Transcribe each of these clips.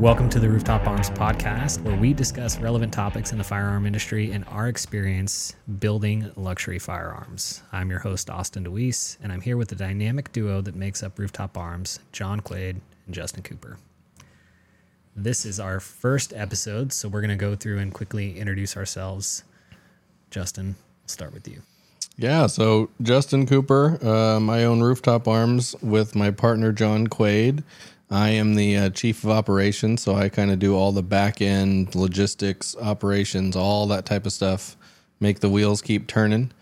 Welcome to the Rooftop Arms podcast, where we discuss relevant topics in the firearm industry and our experience building luxury firearms. I'm your host, Austin DeWees, and I'm here with the dynamic duo that makes up Rooftop Arms, John Quade and Justin Cooper. This is our first episode, so we're going to go through and quickly introduce ourselves. Justin, I'll start with you. Yeah, so Justin Cooper, uh, my own Rooftop Arms with my partner John Quade. I am the uh, chief of operations, so I kind of do all the back end logistics, operations, all that type of stuff, make the wheels keep turning.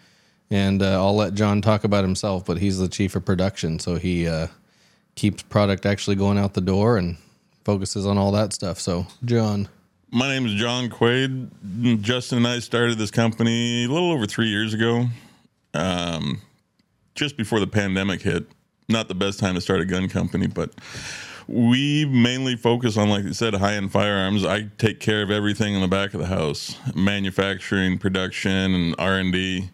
And uh, I'll let John talk about himself, but he's the chief of production, so he uh, keeps product actually going out the door and focuses on all that stuff. So, John. My name is John Quade. Justin and I started this company a little over three years ago, um, just before the pandemic hit. Not the best time to start a gun company, but we mainly focus on, like you said, high end firearms. I take care of everything in the back of the house: manufacturing, production, and R and D.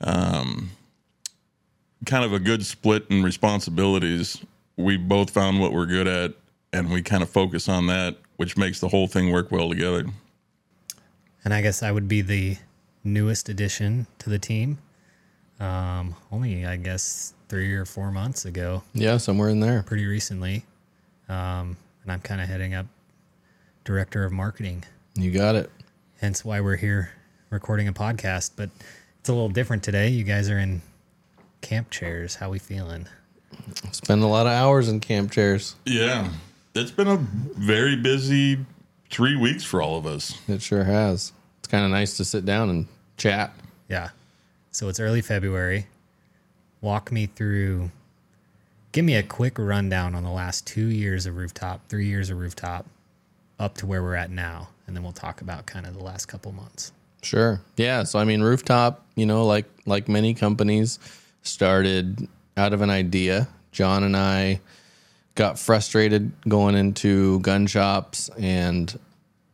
Um, kind of a good split in responsibilities. We both found what we're good at, and we kind of focus on that, which makes the whole thing work well together. And I guess I would be the newest addition to the team. Um, only, I guess, three or four months ago, Yeah, somewhere in there. pretty recently. Um, and I'm kind of heading up director of marketing. You got it. Hence why we're here recording a podcast. But it's a little different today. You guys are in camp chairs. How we feeling? Spend a lot of hours in camp chairs. Yeah, it's been a very busy three weeks for all of us. It sure has. It's kind of nice to sit down and chat. Yeah. So it's early February. Walk me through. Give me a quick rundown on the last two years of rooftop, three years of rooftop, up to where we're at now, and then we'll talk about kind of the last couple months. Sure. Yeah. So I mean, rooftop, you know, like like many companies, started out of an idea. John and I got frustrated going into gun shops and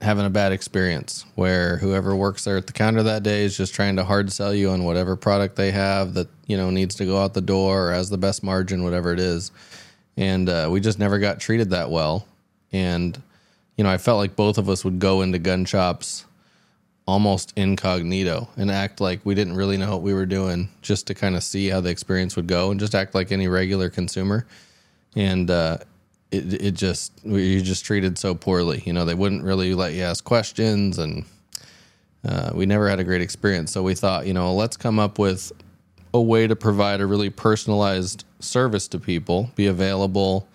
having a bad experience where whoever works there at the counter that day is just trying to hard sell you on whatever product they have that you know needs to go out the door or has the best margin whatever it is. And uh, we just never got treated that well. And you know i felt like both of us would go into gun shops almost incognito and act like we didn't really know what we were doing just to kind of see how the experience would go and just act like any regular consumer. And uh, it, it just you just treated so poorly. You know they wouldn't really let you ask questions and uh, we never had a great experience. So we thought you know let's come up with a way to provide a really personalized service to people be available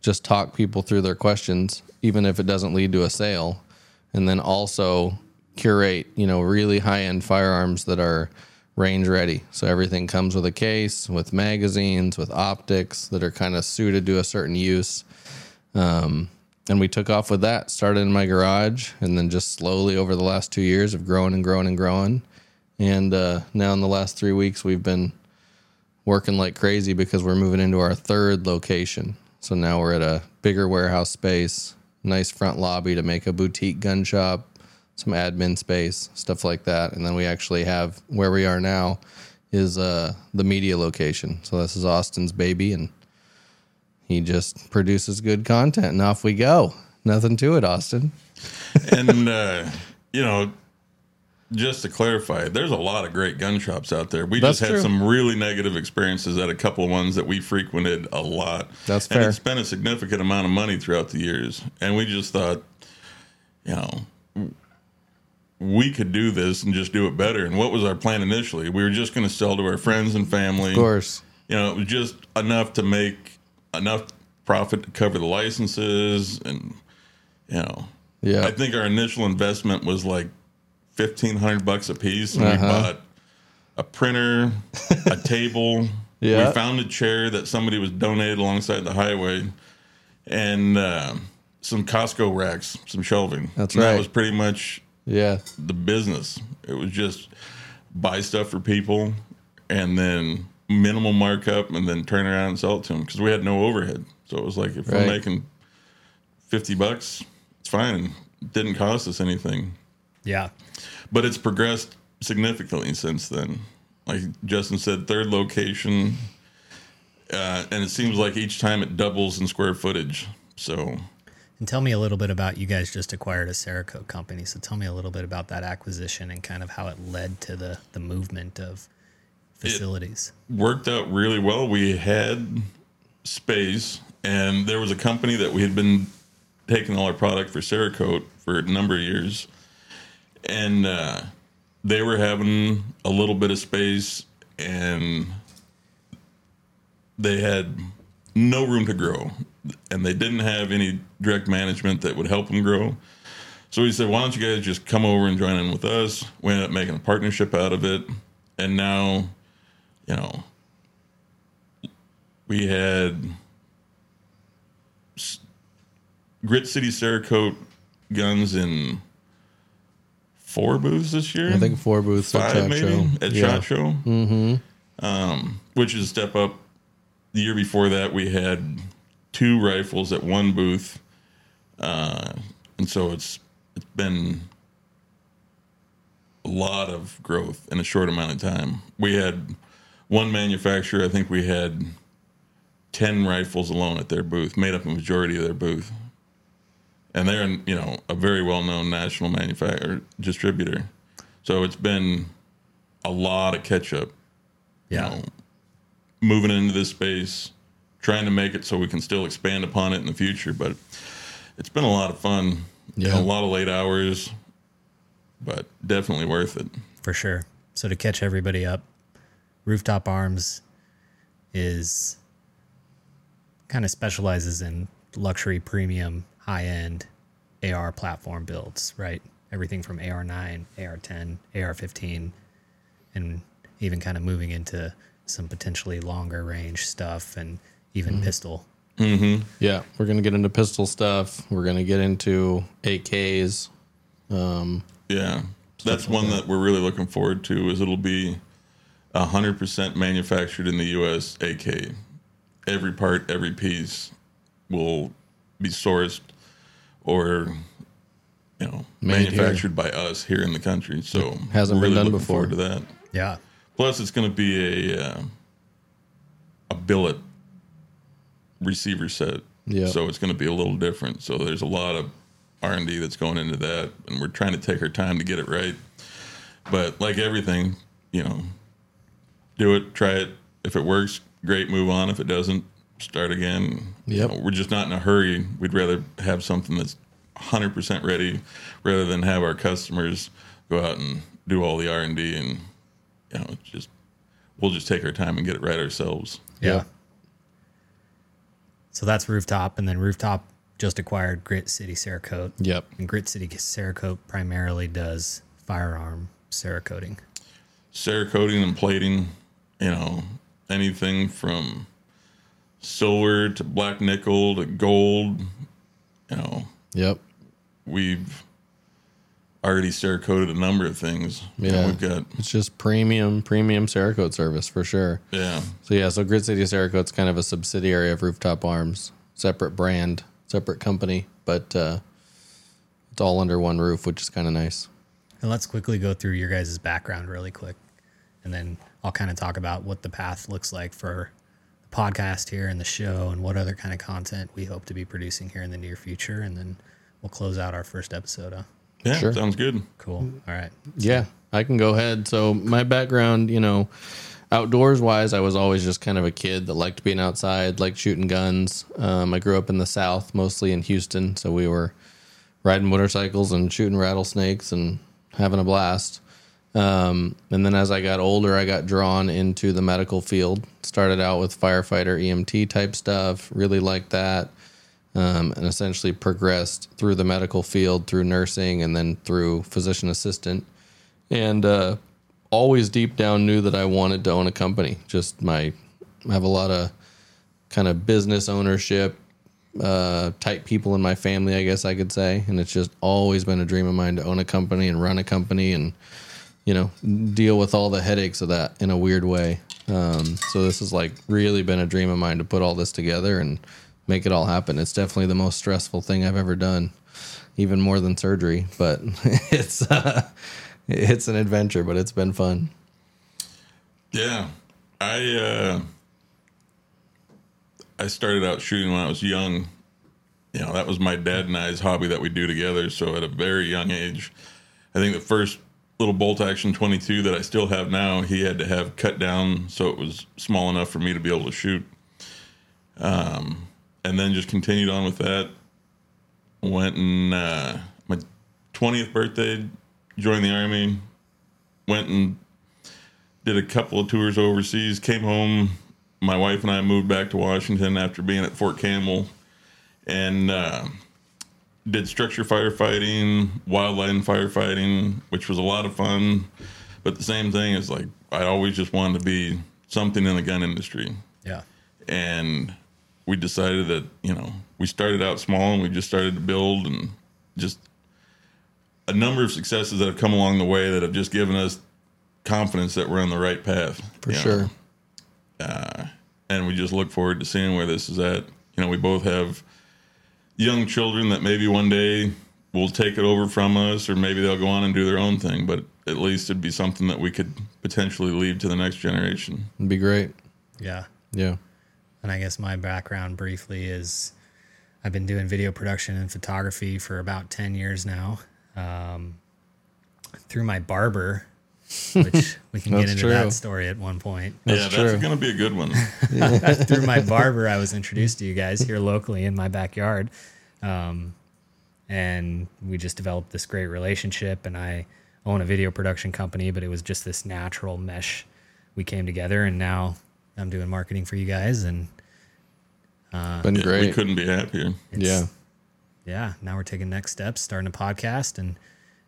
just talk people through their questions even if it doesn't lead to a sale. And then also curate you know really high end firearms that are range ready. So everything comes with a case with magazines with optics that are kind of suited to a certain use. Um, and we took off with that started in my garage and then just slowly over the last two years have grown and grown and grown and uh, now in the last three weeks we've been working like crazy because we're moving into our third location. So now we're at a bigger warehouse space nice front lobby to make a boutique gun shop some admin space, stuff like that. And then we actually have where we are now is uh, the media location. So this is Austin's baby, and he just produces good content, and off we go. Nothing to it, Austin. and uh, you know, just to clarify, there's a lot of great gun shops out there. We That's just had true. some really negative experiences at a couple of ones that we frequented a lot. That's and fair. it spent a significant amount of money throughout the years, and we just thought, you know. We could do this and just do it better. And what was our plan initially? We were just going to sell to our friends and family Of course. you know, it was just enough to make enough profit to cover the licenses and you know. Yeah. I think our initial investment was like fifteen hundred bucks a piece, and we Uh-huh. bought a printer, a table. Yeah. We found a chair that somebody was donated alongside the highway, and uh, some Costco racks, some shelving. That's And right. That was pretty much Yeah. the business. It was just buy stuff for people and then minimal markup and then turn around and sell it to them because we had no overhead. So it was like if Right. we're making 50 bucks, it's fine. It didn't cost us anything. Yeah. But it's progressed significantly since then. Like Justin said, third location. Uh, and it seems like each time it doubles in square footage. So And tell me a little bit about you guys just acquired a Cerakote company. So tell me a little bit about that acquisition and kind of how it led to the the movement of facilities. worked out really well. We had space, and there was a company that we had been taking all our product for Cerakote for a number of years, and uh, they were having a little bit of space, and they had no room to grow, and they didn't have any direct management that would help them grow. So he said, why don't you guys just come over and join in with us? We ended up making a partnership out of it, and now you know, we had Grit City Cerakote guns in four booths this year. I think four booths at five Shot maybe Show. at Yeah. Shot Show. Mm-hmm. Um, which is a step up. The year before that, we had two rifles at one booth, uh, and so it's it's been a lot of growth in a short amount of time. We had one manufacturer. I think we had ten rifles alone at their booth, made up a majority of their booth, and they're you know a very well known national manufacturer distributor. So it's been a lot of catch up Yeah. know, moving into this space, trying to make it so we can still expand upon it in the future. But it's been a lot of fun. Yeah. a lot of late hours, but definitely worth it. For sure. So to catch everybody up, Rooftop Arms is kind of specializes in luxury premium high end AR platform builds, right? Everything from AR9, AR10, AR15 and even kind of moving into some potentially longer range stuff and even mm-hmm. pistol. Mm-hmm. Yeah, we're gonna get into pistol stuff. We're gonna get into AKs. Um, yeah, that's one that we're really looking forward to. Is it'll be hundred percent manufactured in the U.S. AK. Every part, every piece will be sourced or you know Made here. manufactured by us here in the country. So Hasn't we're been done before. Forward to that. Yeah. Plus, it's going to be a uh, a billet receiver set. Yeah. So it's going to be a little different. So there's a lot of R and D that's going into that, and we're trying to take our time to get it right. But like everything, you know, do it, try it. If it works, great. Move on. If it doesn't, start again. You know, we're just not in a hurry. We'd rather have something that's 100% ready rather than have our customers go out and do all the R&D and you know, just we'll just take our time and get it right ourselves. Yeah. Yeah. So that's Rooftop. And then Rooftop just acquired Grit City Cerakote. Yep. And Grit City Cerakote primarily does firearm Cerakoting. Cerakoting and plating, you know, anything from silver to black nickel to gold, you know, Yep. we've already Cerakoted a number of things. Yeah. we've got It's just premium, premium Cerakote service for sure. yeah. So yeah, so Grit City Cerakote's kind of a subsidiary of Rooftop Arms, separate brand, separate company, but uh, it's all under one roof, which is kind of nice. And let's quickly go through your guys' background really quick. And then I'll kind of talk about what the path looks like for the podcast here and the show and what other kind of content we hope to be producing here in the near future. And then we'll close out our first episode. Huh? Yeah, Sure. sounds good. Cool. All right. Yeah, I can go ahead. So my background, you know, outdoors wise, I was always just kind of a kid that liked being outside, liked shooting guns. Um, I grew up in the South, mostly in Houston, so we were riding motorcycles and shooting rattlesnakes and having a blast. Um, and then as I got older, I got drawn into the medical field. Started out with firefighter EMT type stuff. Really liked that um, and essentially progressed through the medical field, through nursing, and then through physician assistant. And uh, always deep down knew that I wanted to own a company. Just my, I have a lot of kind of business ownership uh, type people in my family, I guess I could say. And it's just always been a dream of mine to own a company and run a company and, you know, deal with all the headaches of that in a weird way. Um, so this has like really been a dream of mine to put all this together and make it all happen. It's definitely the most stressful thing I've ever done, even more than surgery. But it's uh, it's an adventure, but it's been fun. Yeah, I uh, I started out shooting when I was young, you know, that was my dad and I's hobby that we do together. So at a very young age, I think the first little bolt action 22 that I still have now, he had to have cut down so it was small enough for me to be able to shoot. Um, and then just continued on with that. Went and uh, my 20th birthday, joined the army. Went and did a couple of tours overseas. Came home. My wife and I moved back to Washington after being at Fort Campbell, and uh, did structure firefighting, wildland firefighting, which was a lot of fun. But the same thing is like I always just wanted to be something in the gun industry, Yeah. and we decided that you know we started out small and we just started to build and just a number of successes that have come along the way that have just given us confidence that we're on the right path For you know. sure. Uh, and we just look forward to seeing where this is at you know we both have young children that maybe one day will take it over from us or maybe they'll go on and do their own thing but at least it'd be something that we could potentially leave to the next generation It'd be great. Yeah. Yeah. And I guess my background briefly is I've been doing video production and photography for about 10 years now. Um, through my barber, which we can get into true. that story at one point. yeah That's that's going to be a good one through my barber, I was introduced to you guys here locally in my backyard. Um, and we just developed this great relationship. And I own a video production company, but it was just this natural mesh. We came together, and now I'm doing marketing for you guys. And Been Yeah, we couldn't be happier Yeah. yeah, now we're taking next steps, starting a podcast and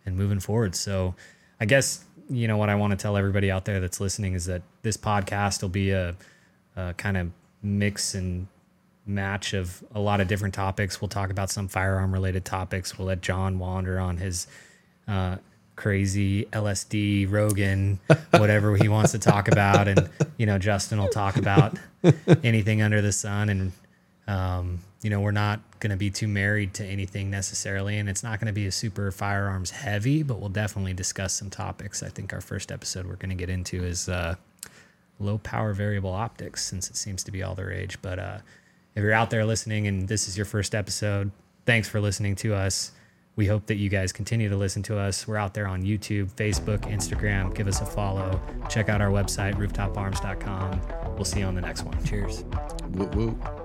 and moving forward. So, I guess you know what I want to tell everybody out there that's listening is that this podcast will be a, a kind of mix and match of a lot of different topics. We'll talk about some firearm related topics. We'll let John wander on his uh, crazy LSD, Rogan, whatever he wants to talk about, and you know Justin will talk about anything under the sun and um, you know, we're not going to be too married to anything necessarily, and it's not going to be a super firearms heavy, but we'll definitely discuss some topics. I think our first episode we're going to get into is uh, low power variable optics, since it seems to be all the rage. But uh, if you're out there listening and this is your first episode, thanks for listening to us. We hope that you guys continue to listen to us. We're out there on YouTube, Facebook, Instagram. Give us a follow. Check out our website, rooftoparms.com. We'll see you on the next one. Cheers. Woo woo.